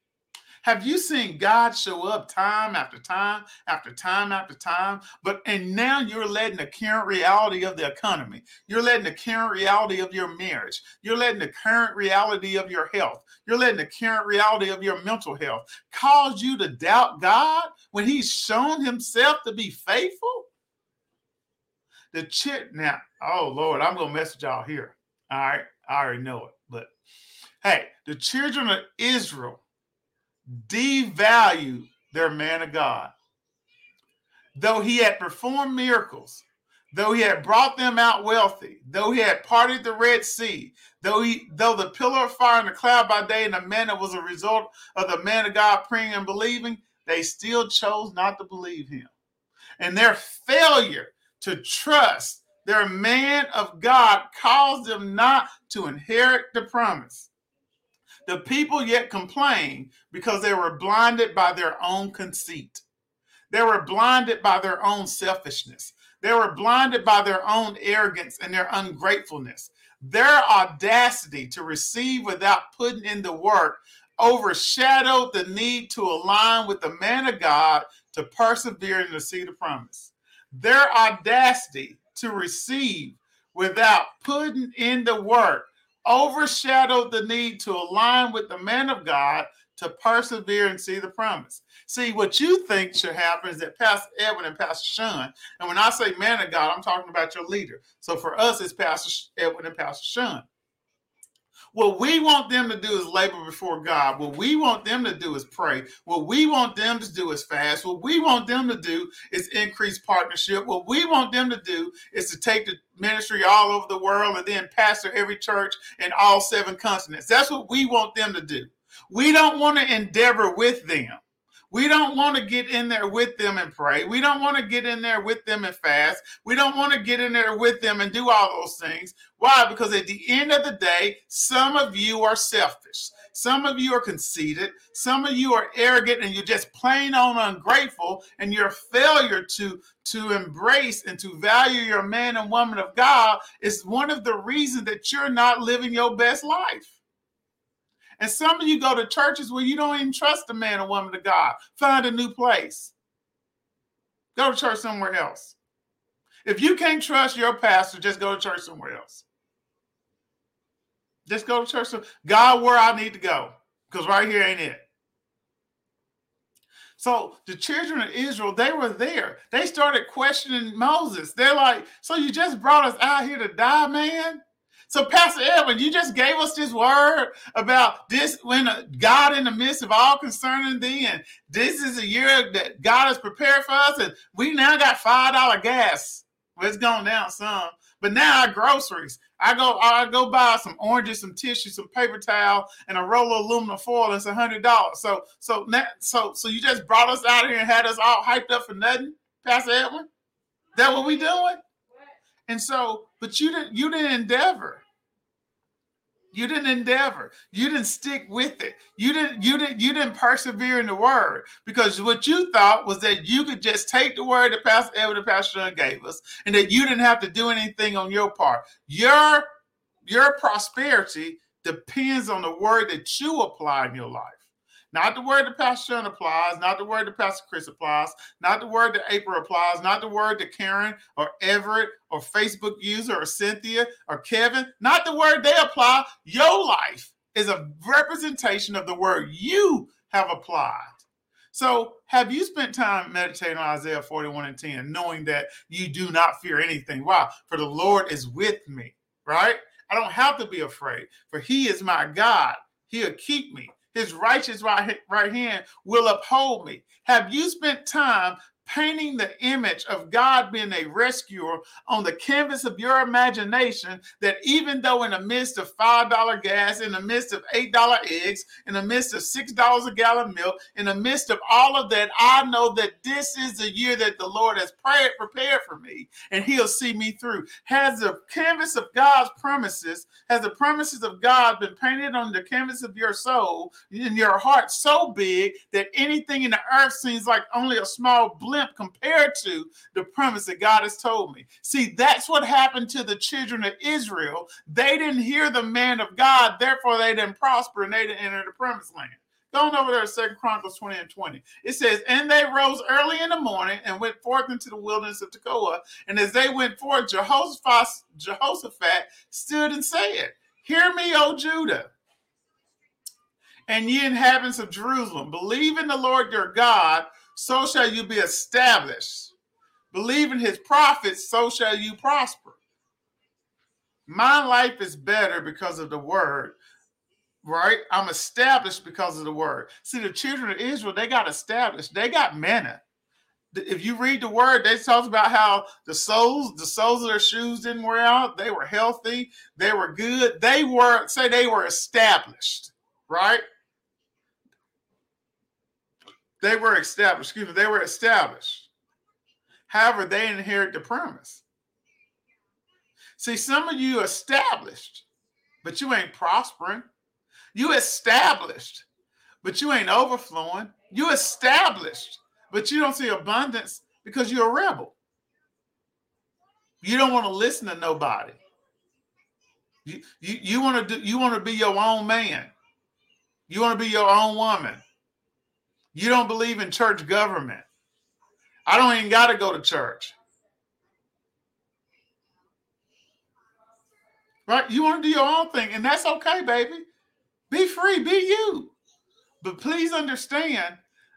Have you seen God show up time after time after time after time? But and now you're letting the current reality of the economy, you're letting the current reality of your marriage, you're letting the current reality of your health, you're letting the current reality of your mental health cause you to doubt God when He's shown Himself to be faithful. The chip now, oh Lord, I'm gonna message y'all here. All right, I already know it, but hey, the children of Israel devalue their man of God. Though he had performed miracles, though he had brought them out wealthy, though he had parted the Red Sea, though he though the pillar of fire and the cloud by day and the manna was a result of the man of God praying and believing, they still chose not to believe him. And their failure to trust their man of God caused them not to inherit the promise. The people yet complained because they were blinded by their own conceit. They were blinded by their own selfishness. They were blinded by their own arrogance and their ungratefulness. Their audacity to receive without putting in the work overshadowed the need to align with the man of God to persevere in the seed of promise. Their audacity to receive without putting in the work overshadowed the need to align with the man of God to persevere and see the promise. See, what you think should happen is that Pastor Edwin and Pastor Sean, and when I say man of God, I'm talking about your leader. So for us, it's Pastor Edwin and Pastor Sean. What we want them to do is labor before God. What we want them to do is pray. What we want them to do is fast. What we want them to do is increase partnership. What we want them to do is to take the ministry all over the world and then pastor every church in all seven continents. That's what we want them to do. We don't want to endeavor with them. We don't want to get in there with them and pray. We don't want to get in there with them and fast. We don't want to get in there with them and do all those things. Why? Because at the end of the day, some of you are selfish. Some of you are conceited. Some of you are arrogant and you're just plain on ungrateful. And your failure to, to embrace and to value your man and woman of God is one of the reasons that you're not living your best life. And some of you go to churches where you don't even trust a man or woman of God. Find a new place. Go to church somewhere else. If you can't trust your pastor, just go to church somewhere else. Just go to church. God, where I need to go, because right here ain't it. So the children of Israel, they were there. They started questioning Moses. They're like, So you just brought us out here to die, man? So, Pastor Edwin, you just gave us this word about this when God in the midst of all concerning thee, and this is a year that God has prepared for us, and we now got five dollar gas. Well, it's gone down some, but now our groceries. I go, I go buy some oranges, some tissue, some paper towel, and a roll of aluminum foil. It's a hundred dollars. So, so, so, so you just brought us out here and had us all hyped up for nothing, Pastor Edwin. That what we doing? And so, but you didn't you didn't endeavor. You didn't endeavor. You didn't stick with it. You didn't you didn't you didn't persevere in the word because what you thought was that you could just take the word that Pastor Edwin and Pastor John gave us and that you didn't have to do anything on your part. Your your prosperity depends on the word that you apply in your life. Not the word that Pastor Sean applies, not the word that Pastor Chris applies, not the word that April applies, not the word that Karen or Everett or Facebook user or Cynthia or Kevin, not the word they apply. Your life is a representation of the word you have applied. So, have you spent time meditating on Isaiah 41 and 10, knowing that you do not fear anything? Why? For the Lord is with me, right? I don't have to be afraid, for He is my God. He'll keep me. His righteous right, right hand will uphold me. Have you spent time painting the image of God being a rescuer on the canvas of your imagination that even though in the midst of $5 gas, in the midst of $8 eggs, in the midst of $6 a gallon milk, in the midst of all of that, I know that this is the year that the Lord has prayed, prepared for me and he'll see me through. Has the canvas of God's promises, has the promises of God been painted on the canvas of your soul, in your heart so big that anything in the earth seems like only a small blip compared to the promise that God has told me. See, that's what happened to the children of Israel. They didn't hear the man of God, therefore they didn't prosper and they didn't enter the promised land. Going over there, Second Chronicles 20 and 20. It says, And they rose early in the morning and went forth into the wilderness of Tekoa. And as they went forth, Jehoshaphat, Jehoshaphat stood and said, Hear me, O Judah, and ye inhabitants of Jerusalem, believe in the Lord your God, so shall you be established. Believe in his prophets, so shall you prosper. My life is better because of the word, right? I'm established because of the word. See, the children of Israel, they got established, they got manna. If you read the word, they talk about how the soles, the soles of their shoes didn't wear out. They were healthy, they were good. They were, say, they were established, right? They were established. Excuse me. They were established. However, they inherit the promise. See, some of you established, but you ain't prospering. You established, but you ain't overflowing. You established, but you don't see abundance because you're a rebel. You don't want to listen to nobody. You, you, you want to do you want to be your own man. You want to be your own woman. You don't believe in church government. I don't even got to go to church. Right? You want to do your own thing, and that's okay, baby. Be free, be you. But please understand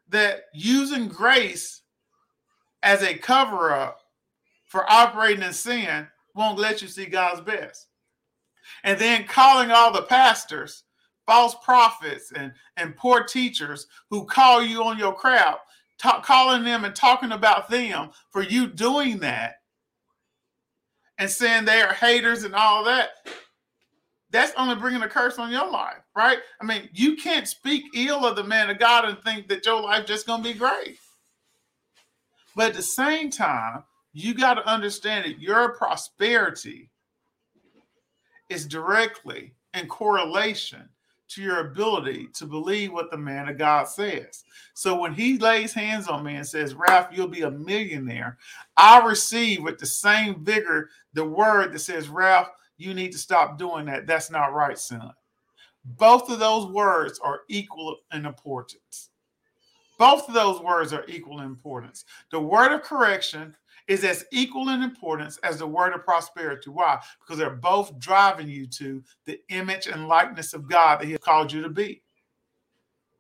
that using grace as a cover up for operating in sin won't let you see God's best. And then calling all the pastors false prophets and, and poor teachers who call you on your crowd, talk, calling them and talking about them for you doing that and saying they are haters and all that. That's only bringing a curse on your life, right? I mean, you can't speak ill of the man of God and think that your life just going to be great. But at the same time, you got to understand that your prosperity is directly in correlation to your ability to believe what the man of God says. So when he lays hands on me and says, Ralph, you'll be a millionaire, I receive with the same vigor the word that says, Ralph, you need to stop doing that. That's not right, son. Both of those words are equal in importance. Both of those words are equal in importance. The word of correction is as equal in importance as the word of prosperity. Why? Because they're both driving you to the image and likeness of God that He has called you to be.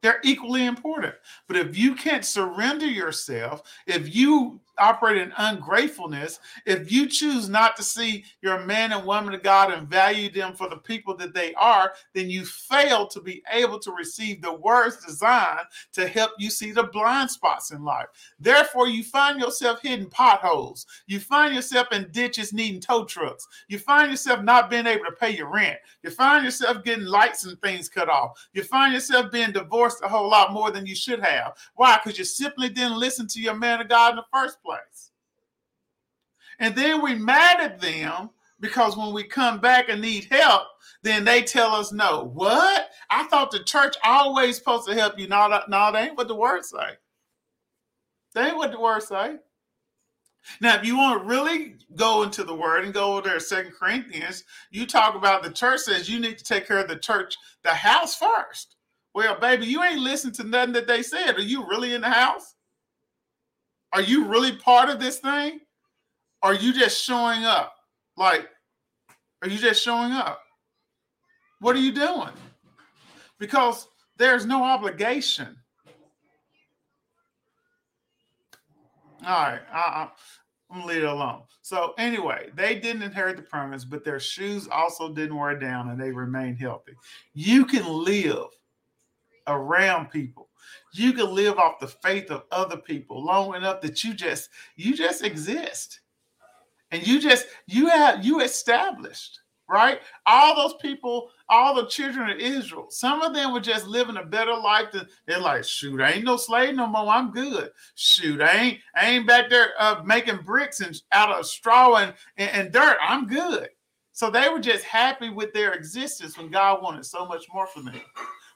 They're equally important. But if you can't surrender yourself, if you operate in ungratefulness, if you choose not to see your man and woman of God and value them for the people that they are, then you fail to be able to receive the words designed to help you see the blind spots in life. Therefore, you find yourself hitting potholes. You find yourself in ditches needing tow trucks. You find yourself not being able to pay your rent. You find yourself getting lights and things cut off. You find yourself being divorced a whole lot more than you should have. Why? Because you simply didn't listen to your man of God in the first place. And then we mad at them because when we come back and need help, then they tell us no. What? I thought the church always supposed to help you. No, no, that ain't what the word say. That ain't what the word say. Now, if you want to really go into the word and go over there, Second Corinthians, you talk about the church says you need to take care of the church, the house first. Well, baby, you ain't listened to nothing that they said. Are you really in the house? Are you really part of this thing? Are you just showing up? Like, are you just showing up? What are you doing? Because there's no obligation. All right, I, I'm gonna leave it alone. So anyway, they didn't inherit the promise, but their shoes also didn't wear down, and they remained healthy. You can live around people you can live off the faith of other people long enough that you just you just exist. And you just you have you established right? All those people all the children of israel some of them were just living a better life than they're like shoot i ain't no slave no more. I'm good. Shoot i ain't i ain't back there uh, making bricks and out of straw and, and, and dirt. I'm good. So they were just happy with their existence when god wanted so much more for them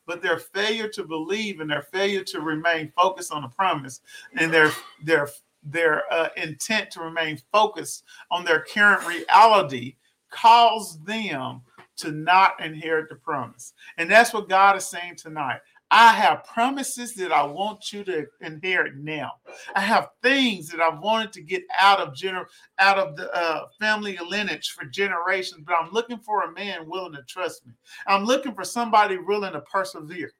but their failure to believe and their failure to remain focused on the promise and their their their uh, intent to remain focused on their current reality caused them to not inherit the promise. And that's what God is saying tonight. I have promises that I want you to inherit now. I have things that I've wanted to get out of gener- out of the uh, family lineage for generations, but I'm looking for a man willing to trust me. I'm looking for somebody willing to persevere.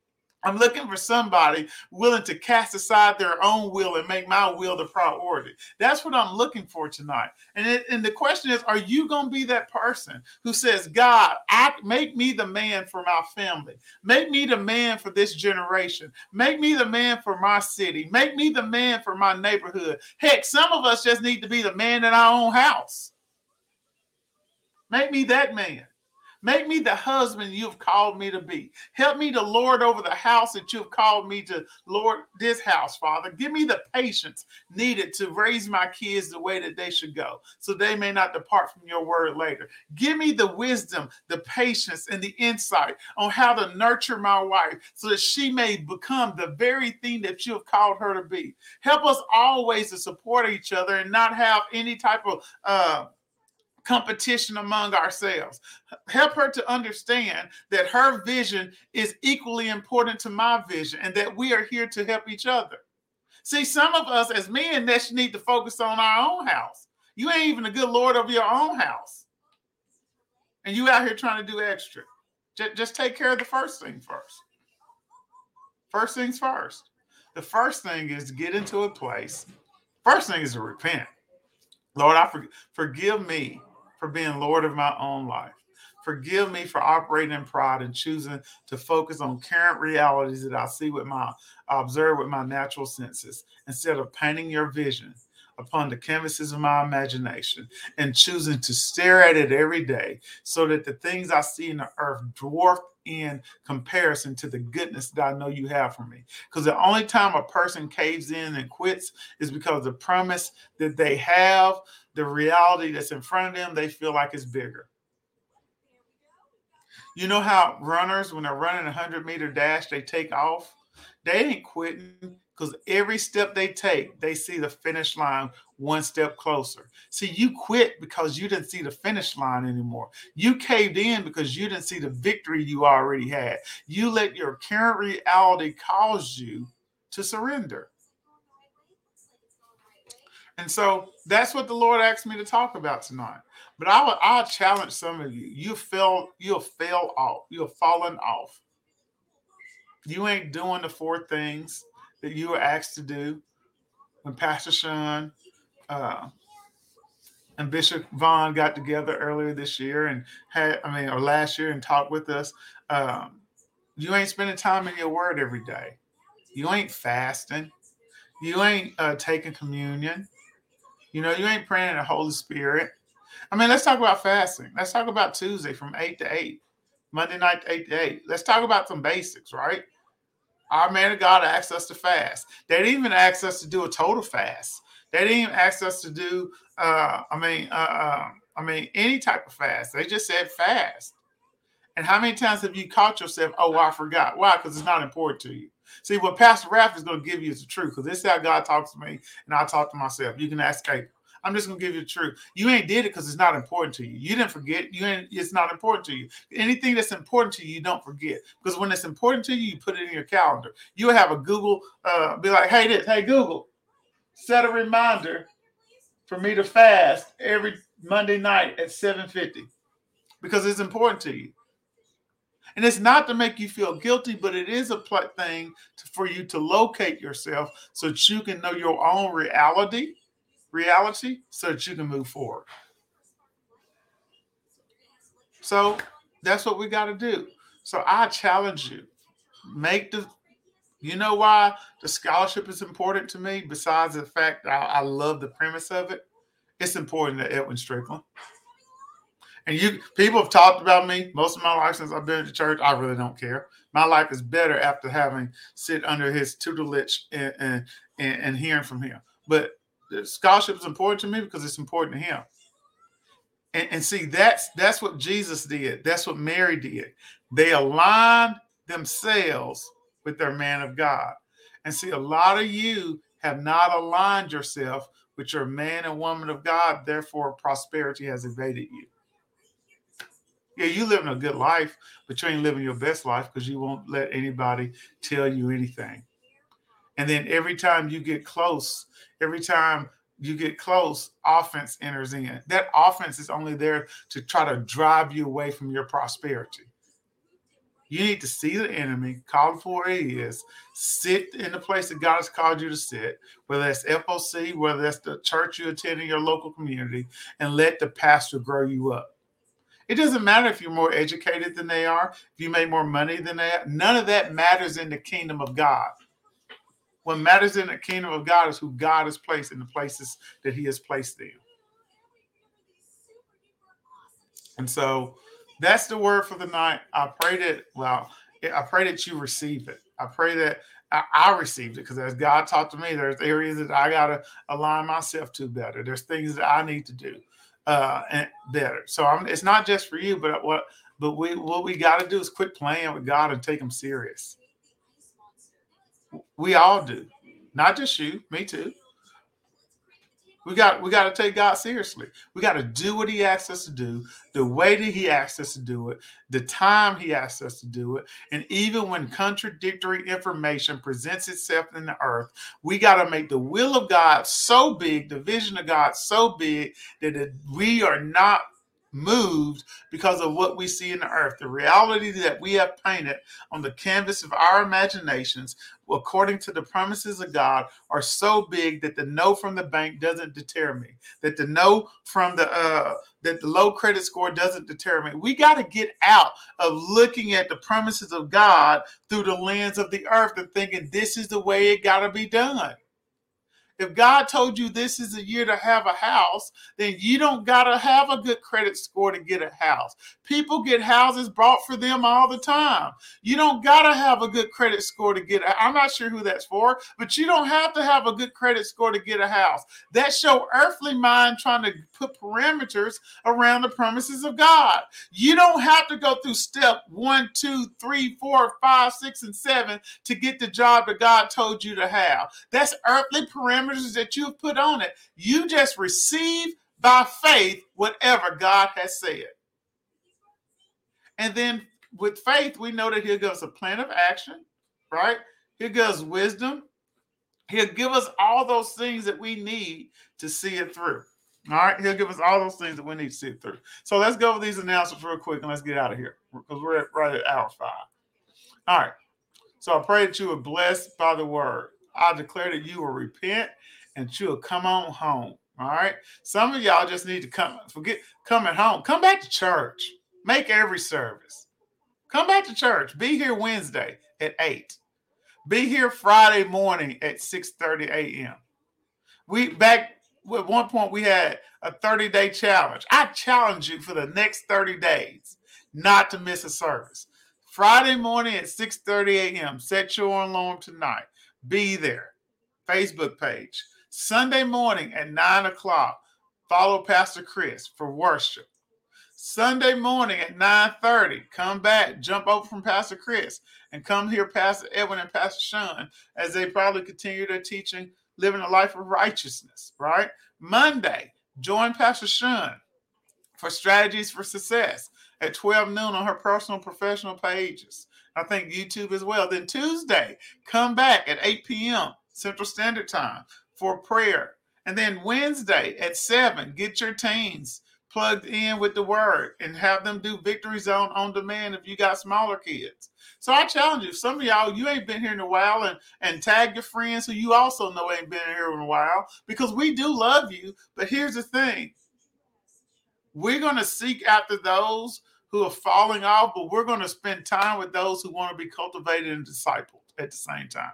I'm looking for somebody willing to cast aside their own will and make my will the priority. That's what I'm looking for tonight. And, it, and the question is, are you going to be that person who says, God, act, make me the man for my family. Make me the man for this generation. Make me the man for my city. Make me the man for my neighborhood. Heck, some of us just need to be the man in our own house. Make me that man. Make me the husband you've called me to be. Help me to lord over the house that you've called me to lord this house, Father. Give me the patience needed to raise my kids the way that they should go so they may not depart from your word later. Give me the wisdom, the patience, and the insight on how to nurture my wife so that she may become the very thing that you have called her to be. Help us always to support each other and not have any type of uh, competition among ourselves. Help her to understand that her vision is equally important to my vision and that we are here to help each other. See, some of us as men that you need to focus on our own house. You ain't even a good lord of your own house. And you out here trying to do extra. Just, just take care of the first thing first. First things first. The first thing is to get into a place. First thing is to repent. Lord, I for, forgive me for being Lord of my own life. Forgive me for operating in pride and choosing to focus on current realities that I see with my I observe with my natural senses instead of painting your vision upon the canvases of my imagination and choosing to stare at it every day so that the things I see in the earth dwarf in comparison to the goodness that I know you have for me. Because the only time a person caves in and quits is because the promise that they have, the reality that's in front of them, they feel like it's bigger. You know how runners, when they're running a 100 meter dash, they take off? They ain't quitting because every step they take, they see the finish line one step closer. See, you quit because you didn't see the finish line anymore. You caved in because you didn't see the victory you already had. You let your current reality cause you to surrender. And so that's what the Lord asked me to talk about tonight. But I will I'll challenge some of you. You fell, you'll fail off, you've fallen off. You ain't doing the four things that you were asked to do when Pastor Sean uh, and Bishop Vaughn got together earlier this year and had, I mean, or last year and talked with us. Um, you ain't spending time in your word every day. You ain't fasting. You ain't uh, taking communion. You know, you ain't praying in the Holy Spirit. I mean, let's talk about fasting. Let's talk about Tuesday from 8 to 8, Monday night to 8 to 8. Let's talk about some basics, right? Our man of God asked us to fast. They didn't even ask us to do a total fast. They didn't even ask us to do, uh, I mean, uh, uh, I mean, any type of fast. They just said fast. And how many times have you caught yourself? Oh, I forgot. Why? Because it's not important to you. See, what Pastor Raph is going to give you is the truth. Because this is how God talks to me, and I talk to myself. You can ask. I'm just gonna give you the truth. You ain't did it because it's not important to you. You didn't forget. You ain't. It's not important to you. Anything that's important to you, you don't forget. Because when it's important to you, you put it in your calendar. You have a Google. Uh, be like, hey, this, hey Google, set a reminder for me to fast every Monday night at 7:50 because it's important to you. And it's not to make you feel guilty, but it is a thing to, for you to locate yourself so that you can know your own reality reality so that you can move forward. So that's what we got to do. So I challenge you make the you know why the scholarship is important to me besides the fact I, I love the premise of it? It's important to edwin strickland. And you people have talked about me most of my life since i've been to church. I really don't care. My life is better after having sit under his tutelage and, and, and, and hearing from him. But the scholarship is important to me because it's important to him. And, and see, that's that's what Jesus did. That's what Mary did. They aligned themselves with their man of God. And see, a lot of you have not aligned yourself with your man and woman of God. Therefore, prosperity has evaded you. Yeah, you're living a good life, but you ain't living your best life because you won't let anybody tell you anything. And then every time you get close every time you get close, offense enters in. That offense is only there to try to drive you away from your prosperity. You need to see the enemy, call him for he is, sit in the place that God has called you to sit, whether that's FOC, whether that's the church you attend in your local community, and let the pastor grow you up. It doesn't matter if you're more educated than they are, if you make more money than they are. None of that matters in the kingdom of God. What matters in the kingdom of God is who God has placed in the places that He has placed them. And so that's the word for the night. I pray that, well, I pray that you receive it. I pray that I, received it because as God talked to me, there's areas that I got to align myself to better. There's things that I need to do uh, and better. So I'm, it's not just for you, but what but we what we got to do is quit playing with God and take Him serious. We all do, not just you, me too. We got we got to take God seriously. We got to do what He asks us to do, the way that He asks us to do it, the time He asks us to do it, and even when contradictory information presents itself in the earth, we got to make the will of God so big, the vision of God so big that it, we are not moved because of what we see in the earth. The reality that we have painted on the canvas of our imaginations, according to the promises of God, are so big that the no from the bank doesn't deter me. That the no from the uh, that the low credit score doesn't deter me. We got to get out of looking at the promises of God through the lens of the earth and thinking this is the way it got to be done. If God told you this is a year to have a house, then you don't got to have a good credit score to get a house. People get houses bought for them all the time. You don't got to have a good credit score to get a I'm not sure who that's for, but you don't have to have a good credit score to get a house. That's your earthly mind trying to put parameters around the promises of God. You don't have to go through step one, two, three, four, five, six, and seven to get the job that God told you to have. That's earthly parameters that you've put on it. You just receive by faith whatever God has said. And then with faith, we know that He'll give us a plan of action, right? He'll give us wisdom. He'll give us all those things that we need to see it through. All right, he'll give us all those things that we need to see it through. So let's go over these announcements real quick and let's get out of here because we're at, right at hour five. All right. So I pray that you are blessed by the word. I declare that you will repent and she'll come on home. All right. Some of y'all just need to come, forget coming home. Come back to church. Make every service. Come back to church. Be here Wednesday at 8. Be here Friday morning at 6 30 a.m. We back at one point we had a 30 day challenge. I challenge you for the next 30 days not to miss a service. Friday morning at 6 30 a.m. Set your alarm tonight be there. Facebook page. Sunday morning at nine o'clock, follow Pastor Chris for worship. Sunday morning at 9:30, come back, jump over from Pastor Chris, and come hear Pastor Edwin and Pastor Sean as they probably continue their teaching, living a life of righteousness, right? Monday, join Pastor Sean for strategies for success at 12 noon on her personal professional pages. I think YouTube as well. Then Tuesday, come back at 8 p.m. Central Standard Time for prayer. And then Wednesday at 7, get your teens plugged in with the word and have them do victory zone on demand if you got smaller kids. So I challenge you, some of y'all, you ain't been here in a while and, and tag your friends who you also know ain't been here in a while because we do love you. But here's the thing we're going to seek after those who are falling off, but we're going to spend time with those who want to be cultivated and discipled at the same time.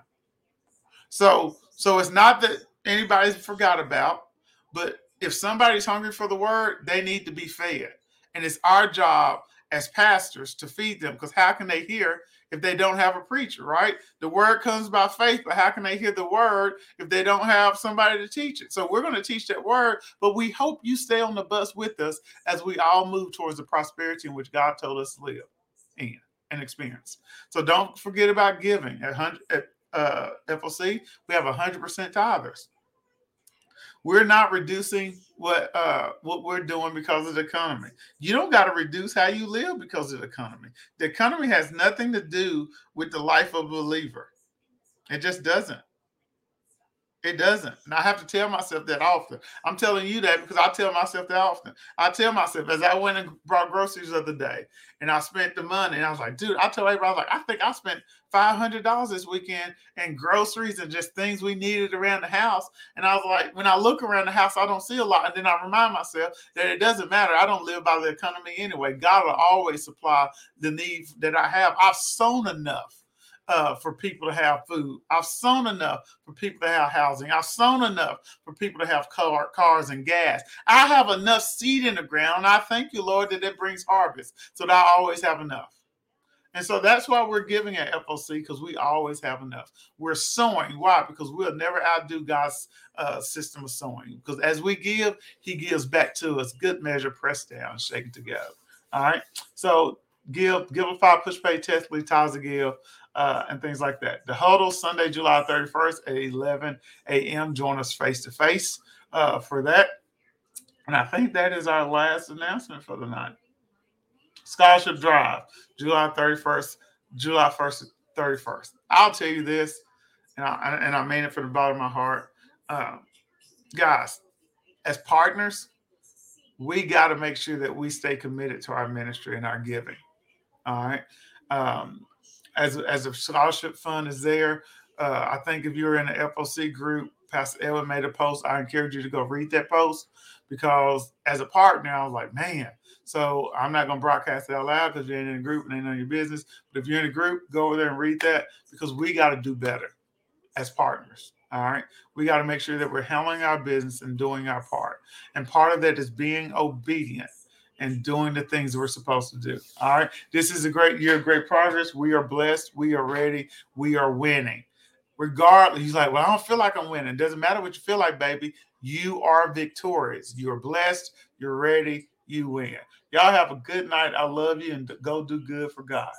So, so it's not that anybody's forgot about, but if somebody's hungry for the word, they need to be fed. And it's our job as pastors to feed them because how can they hear if they don't have a preacher, right? The word comes by faith, but how can they hear the word if they don't have somebody to teach it? So we're going to teach that word, but we hope you stay on the bus with us as we all move towards the prosperity in which God told us to live in and experience. So don't forget about giving at, at uh, FOC. We have 100% tithers we're not reducing what uh what we're doing because of the economy. You don't got to reduce how you live because of the economy. The economy has nothing to do with the life of a believer. It just doesn't. It doesn't. And I have to tell myself that often. I'm telling you that because I tell myself that often. I tell myself as I went and brought groceries the other day and I spent the money and I was like, dude, I tell everybody, I was like, I think I spent $500 this weekend in groceries and just things we needed around the house. And I was like, when I look around the house, I don't see a lot. And then I remind myself that it doesn't matter. I don't live by the economy anyway. God will always supply the need that I have. I've sown enough uh, for people to have food. I've sown enough for people to have housing. I've sown enough for people to have car, cars and gas. I have enough seed in the ground. I thank you, Lord, that it brings harvest so that I always have enough. And so that's why we're giving at FOC because we always have enough. We're sowing. Why? Because we'll never outdo God's uh, system of sowing. Because as we give, He gives back to us. Good measure, pressed down, shaken together. All right. So give, give a five Pushpay test, leave ties to give, uh, and things like that. The huddle Sunday, July 31st at 11 a.m. Join us face to face for that. And I think that is our last announcement for the night. Scholarship Drive, July 31st, July 1st, 31st. I'll tell you this, and I, and I mean it from the bottom of my heart. Um, guys, as partners, we got to make sure that we stay committed to our ministry and our giving. All right. Um, as, as a scholarship fund is there, uh, I think if you're in the FOC group, Pastor Edwin made a post. I encourage you to go read that post because as a partner, I was like, man, so I'm not going to broadcast it out loud because you're in a group and none of your business. But if you're in a group, go over there and read that because we got to do better as partners. All right. We got to make sure that we're handling our business and doing our part. And part of that is being obedient and doing the things we're supposed to do. All right. This is a great year of great progress. We are blessed. We are ready. We are winning. Regardless, he's like, Well, I don't feel like I'm winning. It Doesn't matter what you feel like, baby. You are victorious. You are blessed. You're ready you win. Y'all have a good night. I love you and go do good for God.